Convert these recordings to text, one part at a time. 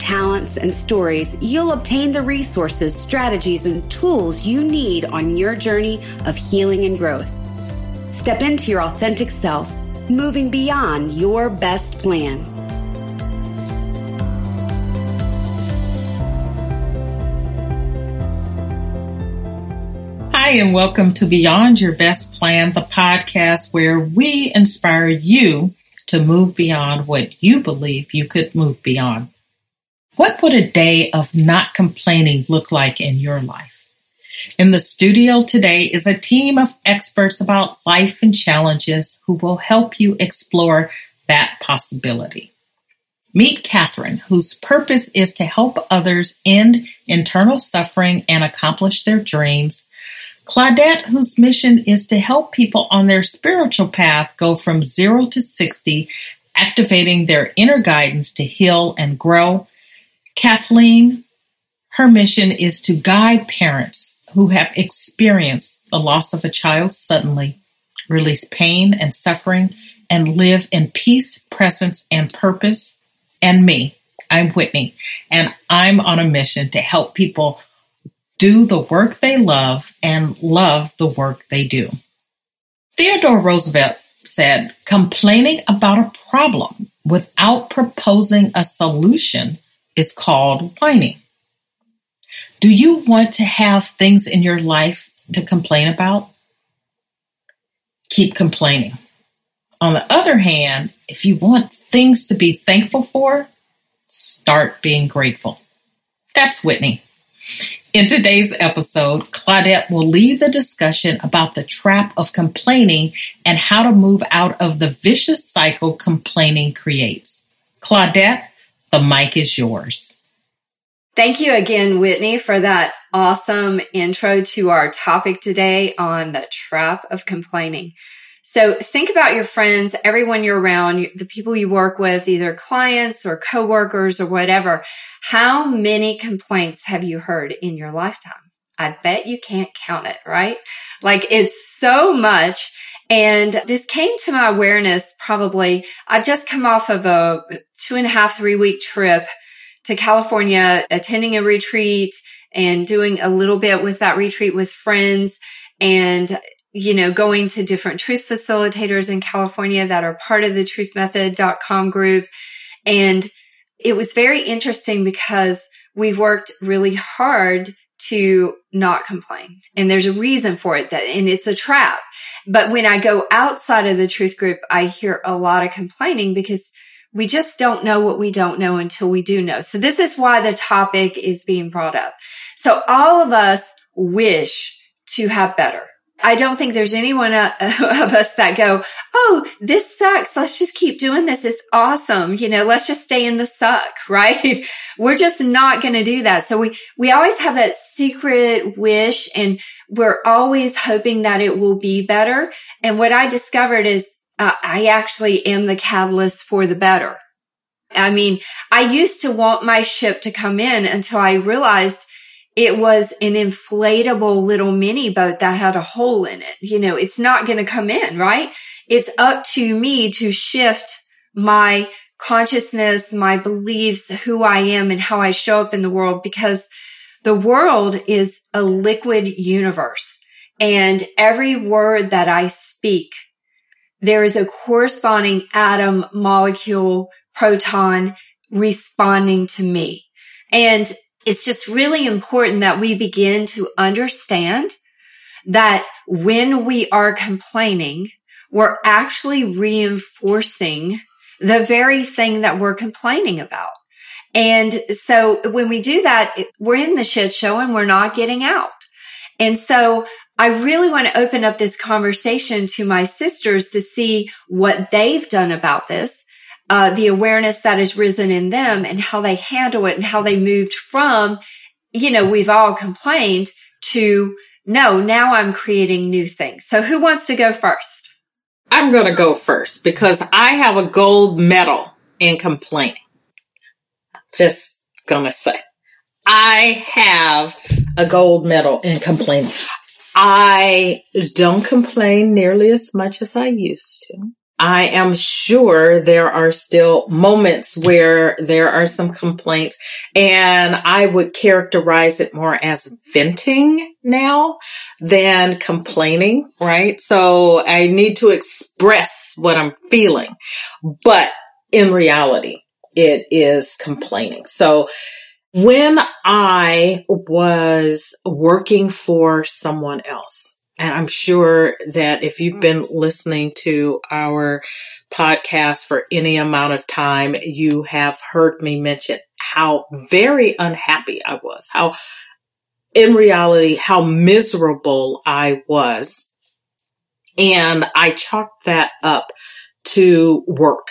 talents, and stories, you'll obtain the resources, strategies, and tools you need on your journey of healing and growth. Step into your authentic self, moving beyond your best plan. Hi, and welcome to Beyond Your Best Plan, the podcast where we inspire you to move beyond what you believe you could move beyond. What would a day of not complaining look like in your life? In the studio today is a team of experts about life and challenges who will help you explore that possibility. Meet Catherine, whose purpose is to help others end internal suffering and accomplish their dreams Claudette, whose mission is to help people on their spiritual path go from zero to 60, activating their inner guidance to heal and grow. Kathleen, her mission is to guide parents who have experienced the loss of a child suddenly, release pain and suffering, and live in peace, presence, and purpose. And me, I'm Whitney, and I'm on a mission to help people do the work they love and love the work they do. Theodore Roosevelt said, complaining about a problem without proposing a solution is called whining. Do you want to have things in your life to complain about? Keep complaining. On the other hand, if you want things to be thankful for, start being grateful. That's Whitney. In today's episode, Claudette will lead the discussion about the trap of complaining and how to move out of the vicious cycle complaining creates. Claudette, the mic is yours. Thank you again, Whitney, for that awesome intro to our topic today on the trap of complaining. So think about your friends, everyone you're around, the people you work with, either clients or coworkers or whatever. How many complaints have you heard in your lifetime? I bet you can't count it, right? Like it's so much. And this came to my awareness probably, I've just come off of a two and a half, three week trip to California, attending a retreat and doing a little bit with that retreat with friends. And you know, going to different truth facilitators in California that are part of the truthmethod.com group. And it was very interesting because we've worked really hard to not complain. And there's a reason for it that, and it's a trap. But when I go outside of the truth group, I hear a lot of complaining because we just don't know what we don't know until we do know. So this is why the topic is being brought up. So all of us wish to have better. I don't think there's anyone uh, of us that go, Oh, this sucks. Let's just keep doing this. It's awesome. You know, let's just stay in the suck, right? We're just not going to do that. So we, we always have that secret wish and we're always hoping that it will be better. And what I discovered is uh, I actually am the catalyst for the better. I mean, I used to want my ship to come in until I realized it was an inflatable little mini boat that had a hole in it. You know, it's not going to come in, right? It's up to me to shift my consciousness, my beliefs, who I am and how I show up in the world because the world is a liquid universe and every word that I speak, there is a corresponding atom, molecule, proton responding to me. And it's just really important that we begin to understand that when we are complaining, we're actually reinforcing the very thing that we're complaining about. And so when we do that, we're in the shit show and we're not getting out. And so I really want to open up this conversation to my sisters to see what they've done about this uh, the awareness that has risen in them and how they handle it and how they moved from, you know, we've all complained to no, now I'm creating new things. So who wants to go first? I'm going to go first because I have a gold medal in complaining. Just gonna say. I have a gold medal in complaining. I don't complain nearly as much as I used to. I am sure there are still moments where there are some complaints and I would characterize it more as venting now than complaining, right? So I need to express what I'm feeling, but in reality, it is complaining. So when I was working for someone else, and I'm sure that if you've mm-hmm. been listening to our podcast for any amount of time, you have heard me mention how very unhappy I was, how in reality, how miserable I was. And I chalked that up to work.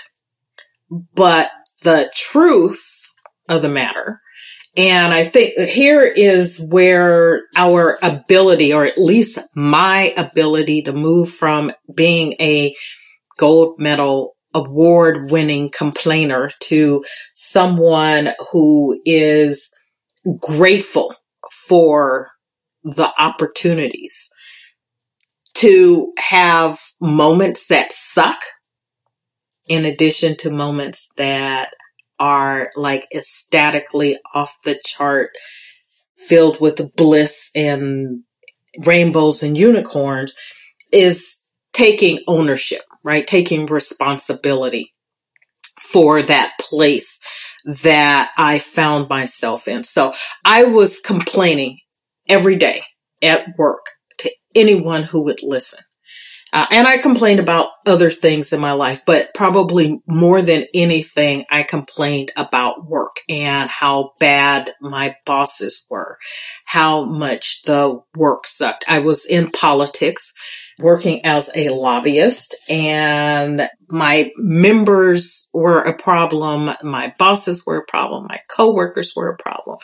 But the truth of the matter and I think here is where our ability, or at least my ability to move from being a gold medal award winning complainer to someone who is grateful for the opportunities to have moments that suck in addition to moments that are like ecstatically off the chart, filled with bliss and rainbows and unicorns, is taking ownership, right? Taking responsibility for that place that I found myself in. So I was complaining every day at work to anyone who would listen. Uh, and I complained about other things in my life, but probably more than anything, I complained about work and how bad my bosses were, how much the work sucked. I was in politics working as a lobbyist and my members were a problem. My bosses were a problem. My coworkers were a problem.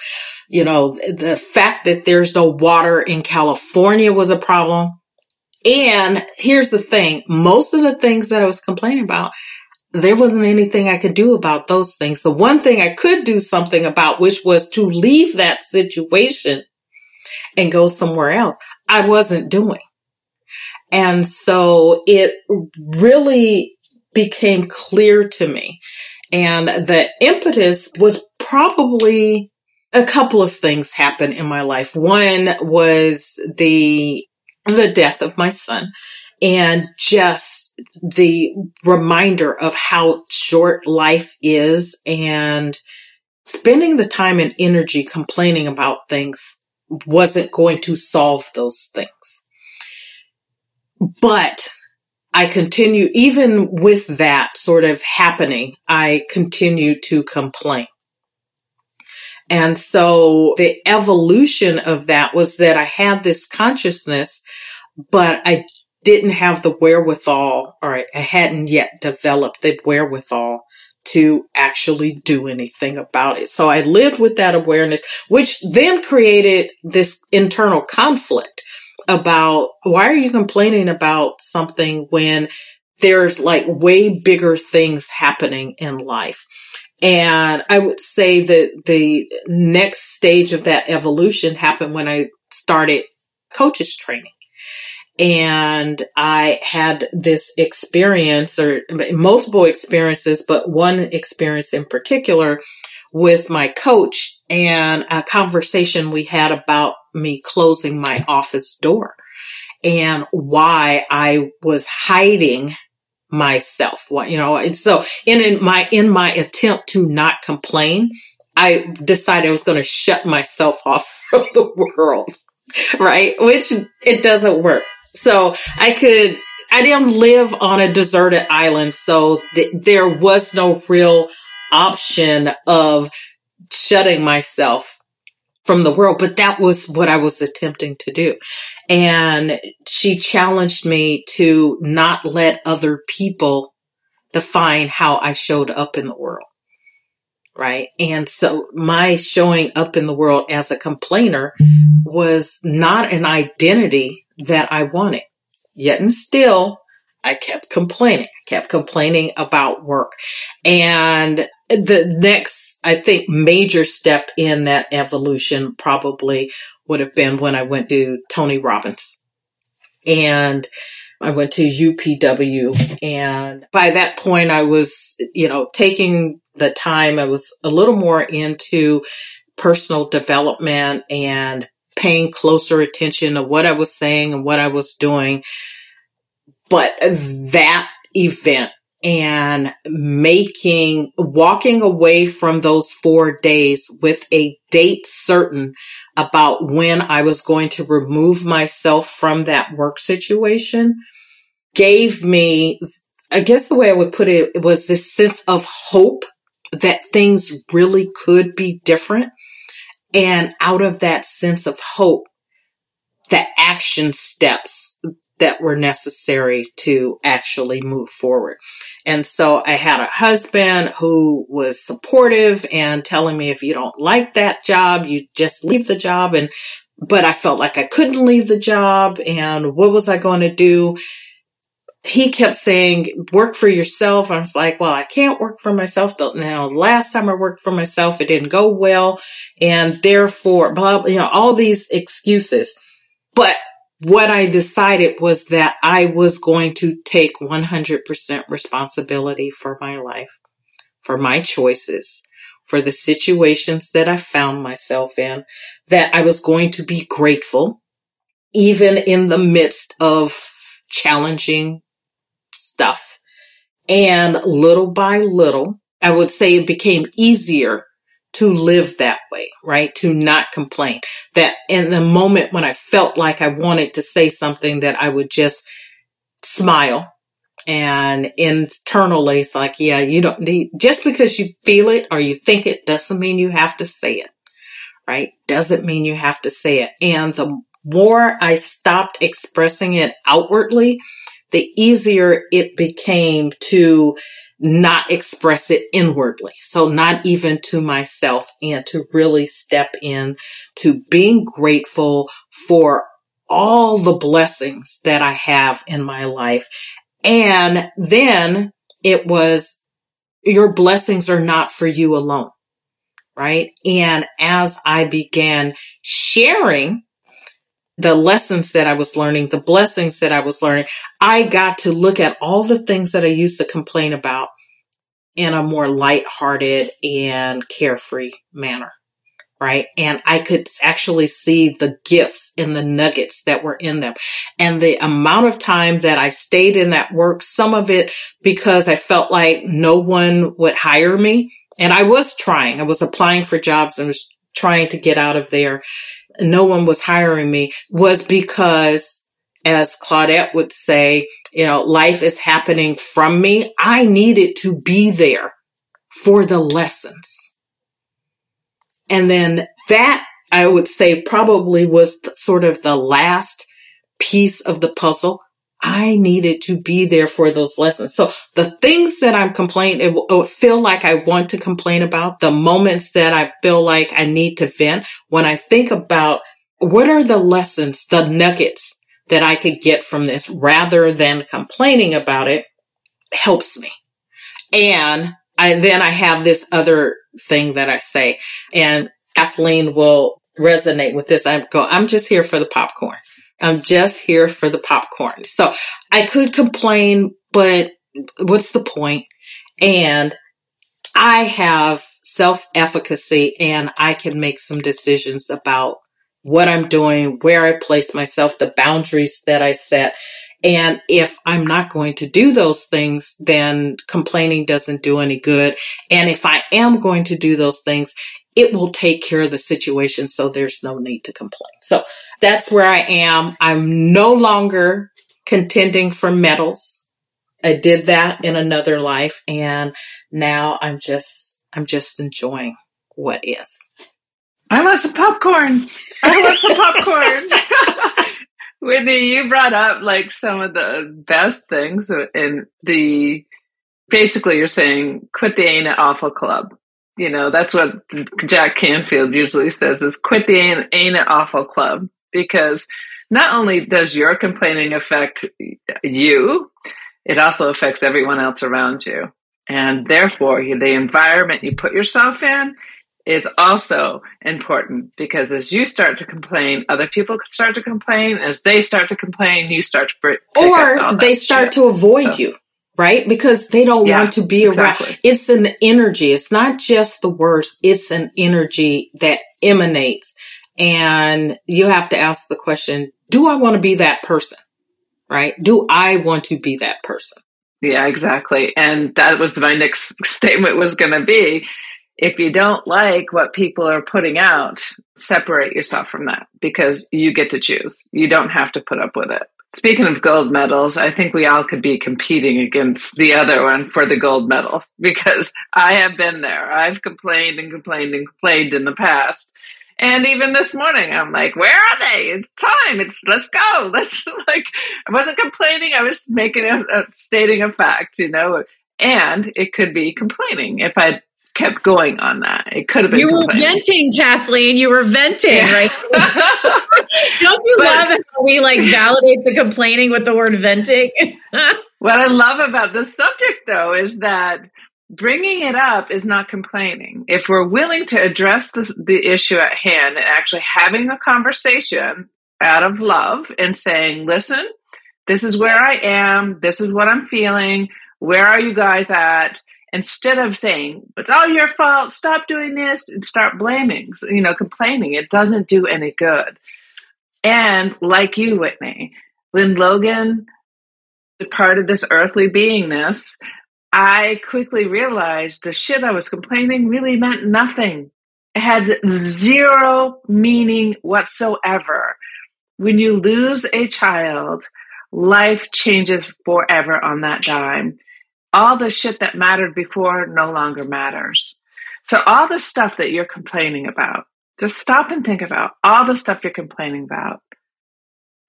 You know, the fact that there's no water in California was a problem and here's the thing. Most of the things that I was complaining about, there wasn't anything I could do about those things. The one thing I could do something about, which was to leave that situation and go somewhere else, I wasn't doing. And so it really became clear to me. And the impetus was probably a couple of things happened in my life. One was the the death of my son and just the reminder of how short life is and spending the time and energy complaining about things wasn't going to solve those things. But I continue, even with that sort of happening, I continue to complain. And so the evolution of that was that I had this consciousness, but I didn't have the wherewithal, or I hadn't yet developed the wherewithal to actually do anything about it. So I lived with that awareness, which then created this internal conflict about why are you complaining about something when there's like way bigger things happening in life. And I would say that the next stage of that evolution happened when I started coaches training. And I had this experience or multiple experiences, but one experience in particular with my coach and a conversation we had about me closing my office door and why I was hiding myself. What, you know, and so in, in my, in my attempt to not complain, I decided I was going to shut myself off from the world, right? Which it doesn't work. So I could, I didn't live on a deserted island. So th- there was no real option of shutting myself from the world, but that was what I was attempting to do. And she challenged me to not let other people define how I showed up in the world. Right. And so my showing up in the world as a complainer was not an identity that I wanted. Yet and still, I kept complaining, I kept complaining about work. And the next, I think, major step in that evolution probably would have been when I went to Tony Robbins. And I went to UPW. And by that point, I was, you know, taking the time, I was a little more into personal development and paying closer attention to what I was saying and what I was doing. But that event and making, walking away from those four days with a date certain about when I was going to remove myself from that work situation gave me, I guess the way I would put it was this sense of hope that things really could be different. And out of that sense of hope, the action steps that were necessary to actually move forward. And so I had a husband who was supportive and telling me if you don't like that job, you just leave the job. And, but I felt like I couldn't leave the job. And what was I going to do? He kept saying, work for yourself. I was like, well, I can't work for myself. Now, last time I worked for myself, it didn't go well. And therefore, blah, you know, all these excuses. But what I decided was that I was going to take 100% responsibility for my life, for my choices, for the situations that I found myself in, that I was going to be grateful, even in the midst of challenging stuff. And little by little, I would say it became easier to live that way, right? To not complain. That in the moment when I felt like I wanted to say something that I would just smile and internally it's like, yeah, you don't need, just because you feel it or you think it doesn't mean you have to say it, right? Doesn't mean you have to say it. And the more I stopped expressing it outwardly, the easier it became to not express it inwardly. So not even to myself and to really step in to being grateful for all the blessings that I have in my life. And then it was your blessings are not for you alone. Right. And as I began sharing the lessons that I was learning, the blessings that I was learning, I got to look at all the things that I used to complain about in a more lighthearted and carefree manner. Right. And I could actually see the gifts and the nuggets that were in them. And the amount of time that I stayed in that work, some of it because I felt like no one would hire me. And I was trying, I was applying for jobs and was trying to get out of there no one was hiring me was because as Claudette would say, you know, life is happening from me. I needed to be there for the lessons. And then that I would say probably was sort of the last piece of the puzzle. I needed to be there for those lessons. So the things that I'm complaining, it will, feel like I want to complain about, the moments that I feel like I need to vent, when I think about what are the lessons, the nuggets that I could get from this rather than complaining about it helps me. And I, then I have this other thing that I say and Kathleen will resonate with this. I go, I'm just here for the popcorn. I'm just here for the popcorn. So I could complain, but what's the point? And I have self efficacy and I can make some decisions about what I'm doing, where I place myself, the boundaries that I set. And if I'm not going to do those things, then complaining doesn't do any good. And if I am going to do those things, it will take care of the situation. So there's no need to complain. So that's where I am. I'm no longer contending for medals. I did that in another life and now I'm just, I'm just enjoying what is. I want some popcorn. I want some popcorn. Whitney, you brought up like some of the best things in the basically you're saying quit the ain't it awful club. You know, that's what Jack Canfield usually says is quit the ain't, ain't it awful club because not only does your complaining affect you, it also affects everyone else around you. And therefore, the environment you put yourself in is also important because as you start to complain, other people start to complain. As they start to complain, you start to or they start shit. to avoid so. you, right? Because they don't yeah, want to be exactly. around. It's an energy. It's not just the words. It's an energy that emanates, and you have to ask the question: Do I want to be that person? Right? Do I want to be that person? Yeah, exactly. And that was my next statement was going to be if you don't like what people are putting out, separate yourself from that because you get to choose. You don't have to put up with it. Speaking of gold medals, I think we all could be competing against the other one for the gold medal because I have been there. I've complained and complained and complained in the past. And even this morning, I'm like, where are they? It's time. It's let's go. Let's like, I wasn't complaining. I was making a, a stating a fact, you know, and it could be complaining if I kept going on that. It could have been. You were venting, Kathleen. You were venting, yeah. right? Don't you but, love how we like validate the complaining with the word venting? what I love about this subject, though, is that bringing it up is not complaining. If we're willing to address the, the issue at hand and actually having a conversation out of love and saying, listen, this is where I am. This is what I'm feeling. Where are you guys at? Instead of saying it's all your fault stop doing this and start blaming you know complaining. It doesn't do any good. And like you whitney when logan departed this earthly beingness i quickly realized the shit i was complaining really meant nothing. It had zero meaning whatsoever. When you lose a child life changes forever on that dime all the shit that mattered before no longer matters. So all the stuff that you're complaining about, just stop and think about all the stuff you're complaining about.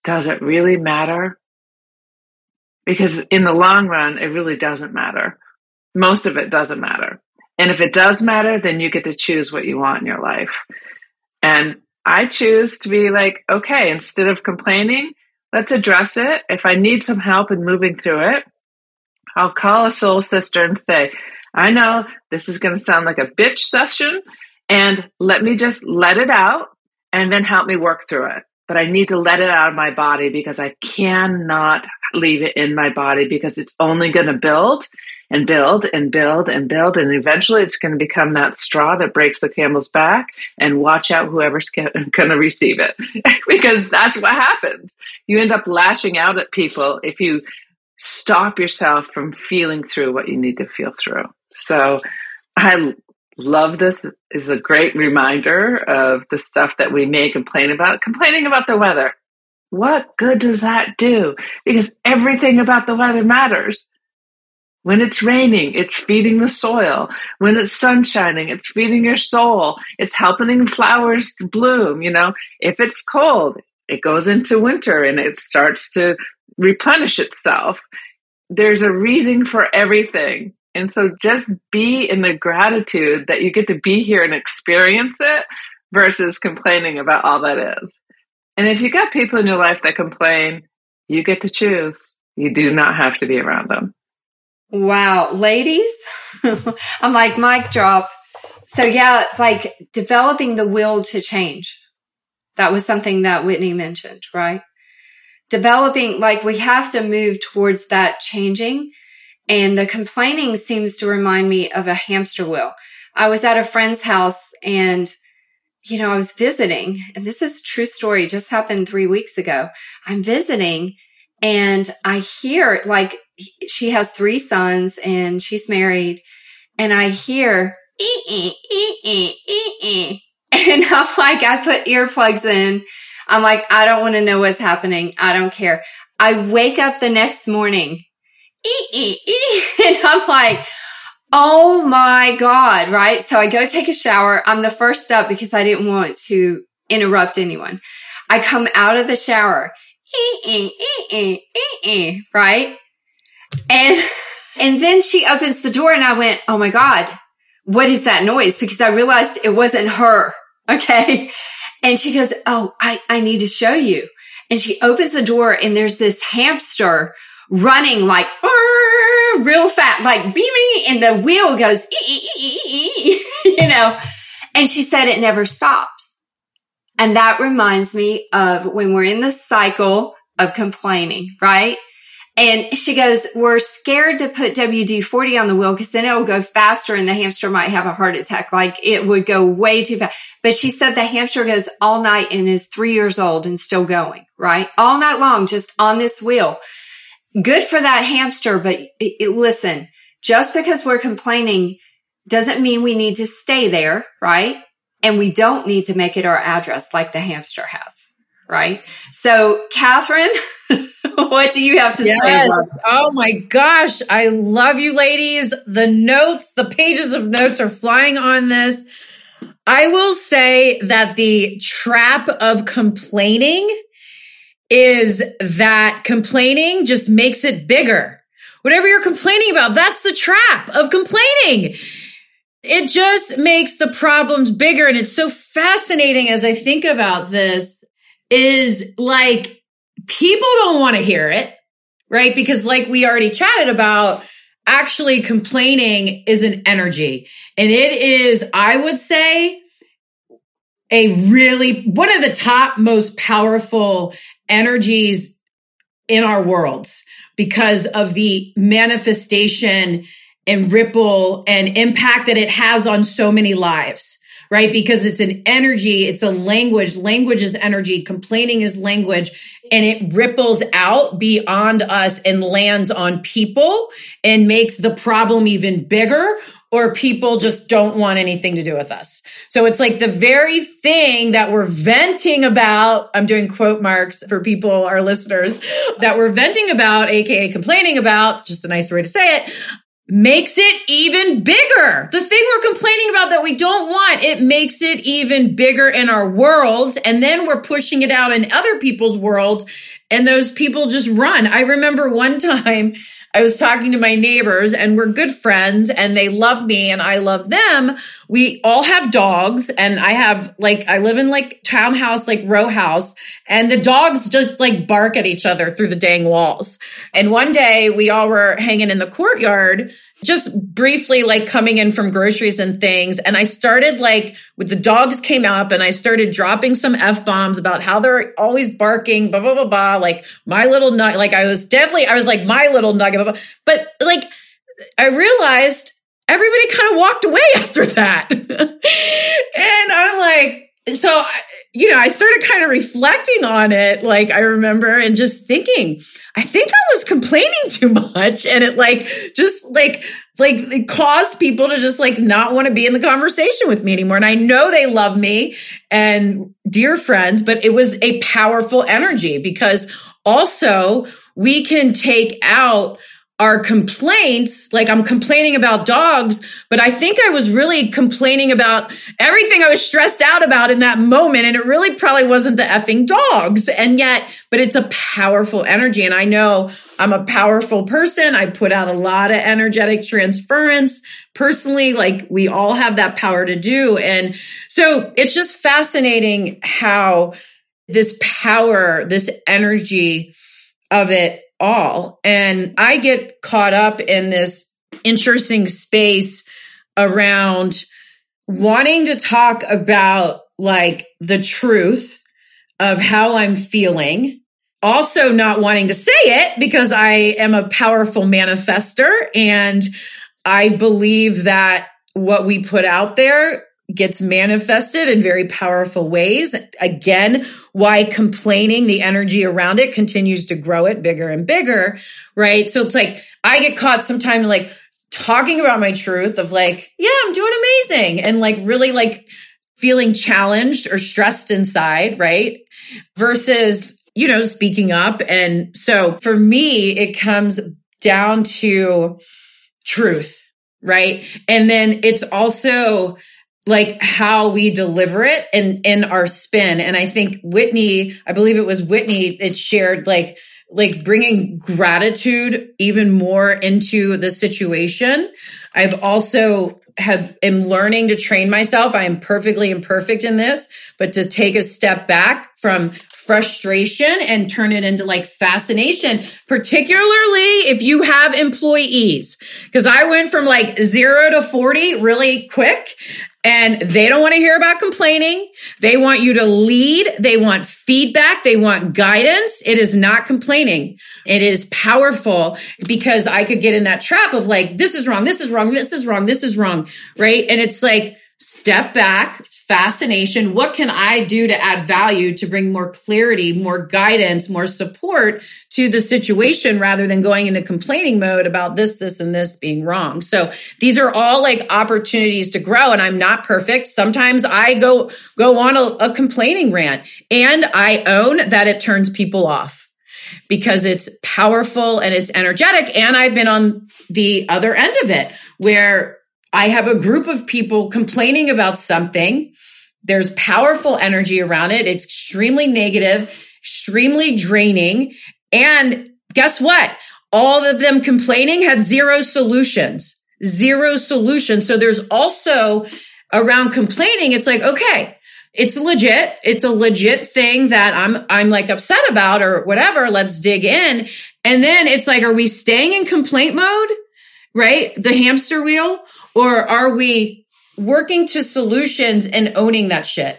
Does it really matter? Because in the long run, it really doesn't matter. Most of it doesn't matter. And if it does matter, then you get to choose what you want in your life. And I choose to be like, okay, instead of complaining, let's address it. If I need some help in moving through it, I'll call a soul sister and say, I know this is going to sound like a bitch session and let me just let it out and then help me work through it. But I need to let it out of my body because I cannot leave it in my body because it's only going to build and build and build and build. And eventually it's going to become that straw that breaks the camel's back and watch out whoever's going to receive it because that's what happens. You end up lashing out at people if you stop yourself from feeling through what you need to feel through. So I love this is a great reminder of the stuff that we may complain about. Complaining about the weather. What good does that do? Because everything about the weather matters. When it's raining, it's feeding the soil. When it's sun shining, it's feeding your soul. It's helping flowers to bloom. You know, if it's cold, it goes into winter and it starts to replenish itself. There's a reason for everything. And so just be in the gratitude that you get to be here and experience it versus complaining about all that is. And if you got people in your life that complain, you get to choose. You do not have to be around them. Wow. Ladies, I'm like, mic drop. So yeah, like developing the will to change. That was something that Whitney mentioned, right? Developing, like we have to move towards that changing. And the complaining seems to remind me of a hamster wheel. I was at a friend's house and, you know, I was visiting and this is true story, just happened three weeks ago. I'm visiting and I hear like she has three sons and she's married and I hear, ee, ee, ee, ee, and I'm like, I put earplugs in I'm like, I don't want to know what's happening. I don't care. I wake up the next morning, ee, ee, ee, and I'm like, oh my God, right? So I go take a shower. I'm the first up because I didn't want to interrupt anyone. I come out of the shower, ee, ee, ee, ee, ee, right? And And then she opens the door and I went, Oh my God, what is that noise? Because I realized it wasn't her. Okay. And she goes, Oh, I, I need to show you. And she opens the door and there's this hamster running like real fast, like beep, and the wheel goes, you know. And she said it never stops. And that reminds me of when we're in the cycle of complaining, right? And she goes, we're scared to put WD 40 on the wheel because then it'll go faster and the hamster might have a heart attack. Like it would go way too fast. But she said the hamster goes all night and is three years old and still going, right? All night long, just on this wheel. Good for that hamster. But it, it, listen, just because we're complaining doesn't mean we need to stay there, right? And we don't need to make it our address like the hamster has right? So, Catherine, what do you have to yes. say? Oh my gosh. I love you, ladies. The notes, the pages of notes are flying on this. I will say that the trap of complaining is that complaining just makes it bigger. Whatever you're complaining about, that's the trap of complaining. It just makes the problems bigger. And it's so fascinating as I think about this is like people don't want to hear it, right? Because like we already chatted about, actually complaining is an energy. And it is, I would say, a really one of the top most powerful energies in our worlds because of the manifestation and ripple and impact that it has on so many lives right? Because it's an energy, it's a language. Language is energy, complaining is language, and it ripples out beyond us and lands on people and makes the problem even bigger. Or people just don't want anything to do with us. So it's like the very thing that we're venting about. I'm doing quote marks for people, our listeners, that we're venting about, AKA complaining about, just a nice way to say it makes it even bigger. The thing we're complaining about that we don't want, it makes it even bigger in our worlds. And then we're pushing it out in other people's worlds. And those people just run. I remember one time I was talking to my neighbors and we're good friends and they love me and I love them. We all have dogs and I have like, I live in like townhouse, like row house and the dogs just like bark at each other through the dang walls. And one day we all were hanging in the courtyard just briefly like coming in from groceries and things. And I started like with the dogs came up and I started dropping some F bombs about how they're always barking, blah, blah, blah, blah. Like my little nugget, like I was definitely, I was like my little nugget, blah, blah. but like I realized everybody kind of walked away after that. and I'm like, so you know i started kind of reflecting on it like i remember and just thinking i think i was complaining too much and it like just like like it caused people to just like not want to be in the conversation with me anymore. And i know they love me and dear friends but it was a powerful energy because also we can take out are complaints, like I'm complaining about dogs, but I think I was really complaining about everything I was stressed out about in that moment. And it really probably wasn't the effing dogs. And yet, but it's a powerful energy. And I know I'm a powerful person. I put out a lot of energetic transference personally, like we all have that power to do. And so it's just fascinating how this power, this energy of it all. And I get caught up in this interesting space around wanting to talk about like the truth of how I'm feeling. Also, not wanting to say it because I am a powerful manifester and I believe that what we put out there gets manifested in very powerful ways. Again, why complaining, the energy around it continues to grow it bigger and bigger, right? So it's like I get caught sometimes like talking about my truth of like, yeah, I'm doing amazing and like really like feeling challenged or stressed inside, right? Versus, you know, speaking up. And so for me, it comes down to truth, right? And then it's also like how we deliver it and in our spin. And I think Whitney, I believe it was Whitney that shared like like bringing gratitude even more into the situation. I've also have am learning to train myself. I am perfectly imperfect in this, but to take a step back from frustration and turn it into like fascination, particularly if you have employees. Cause I went from like zero to 40 really quick and they don't want to hear about complaining. They want you to lead. They want feedback. They want guidance. It is not complaining. It is powerful because I could get in that trap of like, this is wrong. This is wrong. This is wrong. This is wrong. Right. And it's like, step back, fascination. What can I do to add value to bring more clarity, more guidance, more support to the situation rather than going into complaining mode about this, this, and this being wrong? So these are all like opportunities to grow. And I'm not perfect. Sometimes I go, go on a, a complaining rant and I own that it turns people off because it's powerful and it's energetic. And I've been on the other end of it where I have a group of people complaining about something. There's powerful energy around it. It's extremely negative, extremely draining. And guess what? All of them complaining had zero solutions, zero solutions. So there's also around complaining. It's like, okay, it's legit. It's a legit thing that I'm, I'm like upset about or whatever. Let's dig in. And then it's like, are we staying in complaint mode? Right? The hamster wheel or are we working to solutions and owning that shit?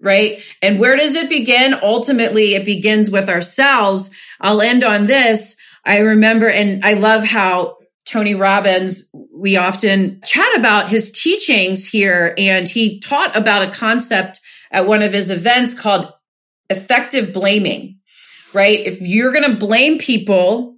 Right. And where does it begin? Ultimately, it begins with ourselves. I'll end on this. I remember, and I love how Tony Robbins, we often chat about his teachings here, and he taught about a concept at one of his events called effective blaming, right? If you're going to blame people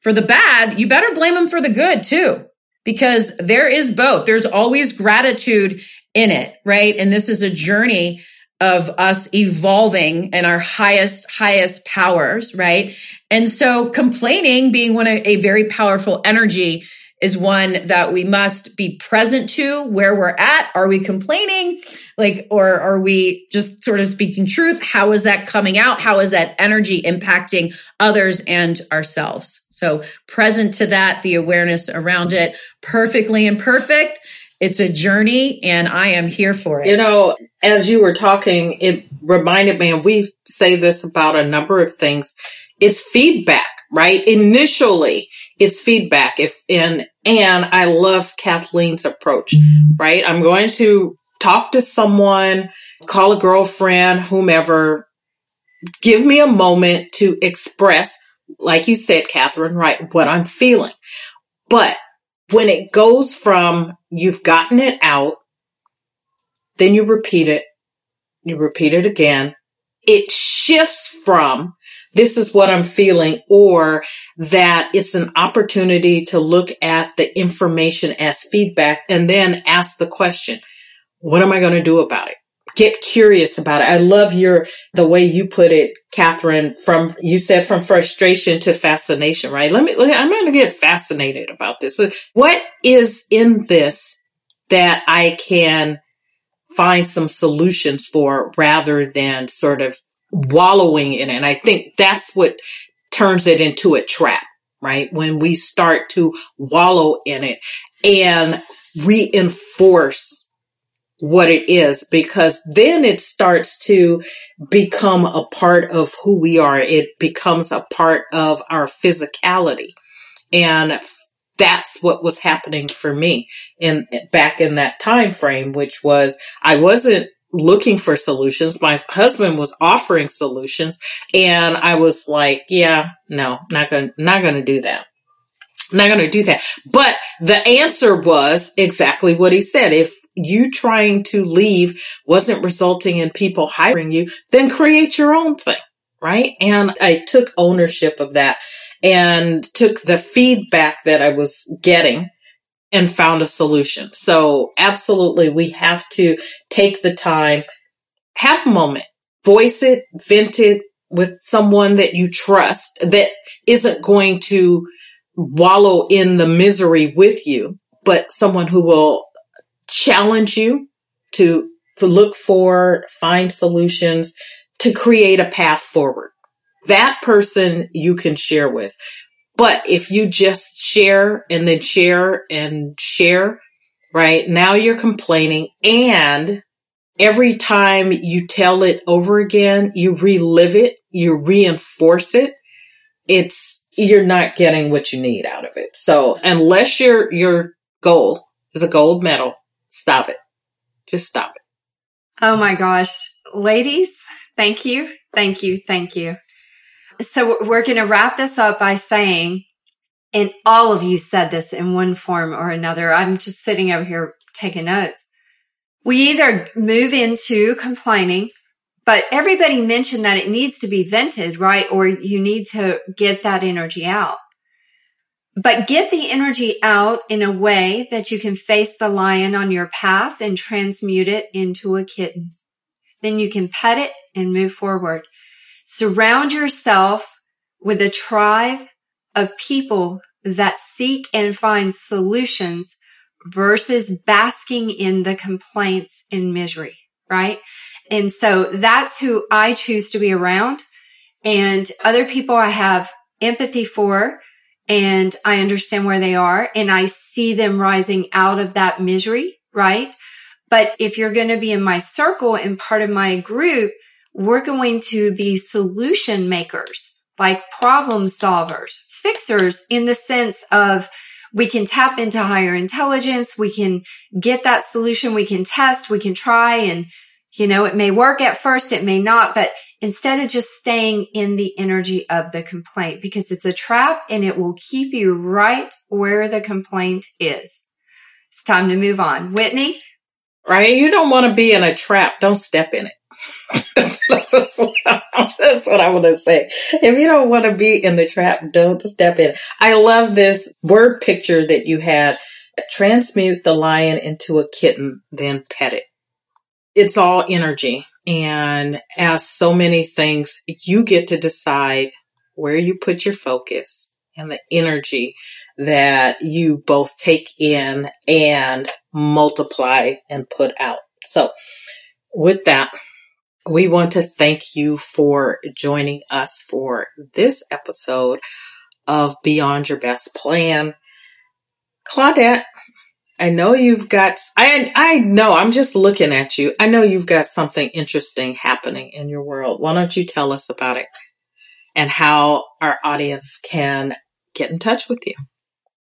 for the bad, you better blame them for the good too because there is both. There's always gratitude in it, right? And this is a journey of us evolving in our highest, highest powers, right? And so complaining being one of a very powerful energy is one that we must be present to where we're at. Are we complaining? Like, or are we just sort of speaking truth? How is that coming out? How is that energy impacting others and ourselves? So present to that, the awareness around it, perfectly imperfect. It's a journey and I am here for it. You know, as you were talking, it reminded me, and we say this about a number of things, it's feedback, right? Initially, it's feedback. If, and, and I love Kathleen's approach, right? I'm going to talk to someone, call a girlfriend, whomever, give me a moment to express like you said, Catherine, right, what I'm feeling. But when it goes from you've gotten it out, then you repeat it, you repeat it again, it shifts from this is what I'm feeling or that it's an opportunity to look at the information as feedback and then ask the question, what am I going to do about it? Get curious about it. I love your, the way you put it, Catherine, from, you said from frustration to fascination, right? Let me, I'm going to get fascinated about this. What is in this that I can find some solutions for rather than sort of wallowing in it? And I think that's what turns it into a trap, right? When we start to wallow in it and reinforce what it is because then it starts to become a part of who we are. It becomes a part of our physicality. And that's what was happening for me in back in that time frame, which was I wasn't looking for solutions. My husband was offering solutions and I was like, yeah, no, not going to not going to do that. not going to do that. But the answer was exactly what he said. If you trying to leave wasn't resulting in people hiring you, then create your own thing. Right. And I took ownership of that and took the feedback that I was getting and found a solution. So absolutely, we have to take the time, have a moment, voice it, vent it with someone that you trust that isn't going to wallow in the misery with you, but someone who will challenge you to, to look for, find solutions, to create a path forward. that person you can share with. But if you just share and then share and share, right? Now you're complaining and every time you tell it over again, you relive it, you reinforce it. It's, you're not getting what you need out of it. So unless your, your goal is a gold medal, stop it. Just stop it. Oh my gosh. Ladies, thank you. Thank you. Thank you. So we're going to wrap this up by saying, and all of you said this in one form or another. I'm just sitting over here taking notes. We either move into complaining, but everybody mentioned that it needs to be vented, right? Or you need to get that energy out. But get the energy out in a way that you can face the lion on your path and transmute it into a kitten. Then you can pet it and move forward. Surround yourself with a tribe of people that seek and find solutions versus basking in the complaints and misery, right? And so that's who I choose to be around. And other people I have empathy for and I understand where they are and I see them rising out of that misery, right? But if you're going to be in my circle and part of my group, we're going to be solution makers, like problem solvers, fixers in the sense of we can tap into higher intelligence. We can get that solution. We can test. We can try and, you know, it may work at first. It may not, but instead of just staying in the energy of the complaint because it's a trap and it will keep you right where the complaint is. It's time to move on. Whitney? Right? You don't want to be in a trap. Don't step in it. that's, what I want to say. If you don't want to be in the trap, don't step in. I love this word picture that you had. Transmute the lion into a kitten, then pet it. It's all energy. And as so many things, you get to decide where you put your focus and the energy that you both take in and multiply and put out. So with that, we want to thank you for joining us for this episode of Beyond Your Best Plan. Claudette, I know you've got, I, I know, I'm just looking at you. I know you've got something interesting happening in your world. Why don't you tell us about it and how our audience can get in touch with you?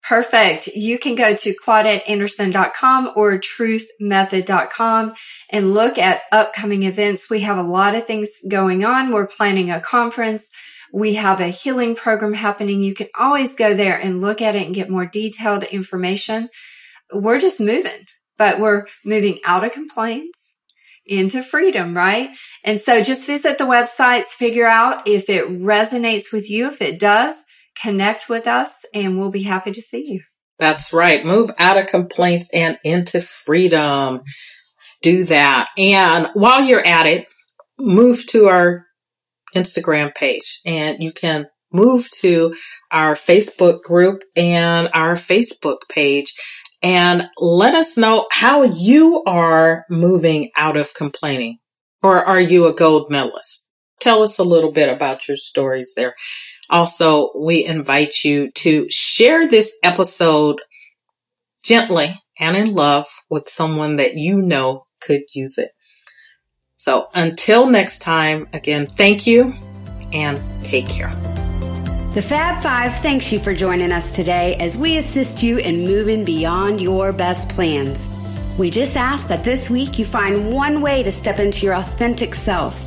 Perfect. You can go to claudetteanderson.com or truthmethod.com and look at upcoming events. We have a lot of things going on. We're planning a conference. We have a healing program happening. You can always go there and look at it and get more detailed information. We're just moving, but we're moving out of complaints into freedom, right? And so just visit the websites, figure out if it resonates with you. If it does, connect with us and we'll be happy to see you. That's right. Move out of complaints and into freedom. Do that. And while you're at it, move to our Instagram page and you can move to our Facebook group and our Facebook page and let us know how you are moving out of complaining. Or are you a gold medalist? Tell us a little bit about your stories there. Also, we invite you to share this episode gently and in love with someone that you know could use it. So until next time, again, thank you and take care. The Fab Five thanks you for joining us today as we assist you in moving beyond your best plans. We just ask that this week you find one way to step into your authentic self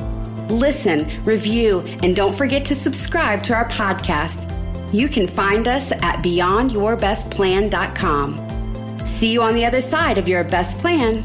listen, review, and don't forget to subscribe to our podcast. You can find us at beyondyourbestplan.com. See you on the other side of your best plan.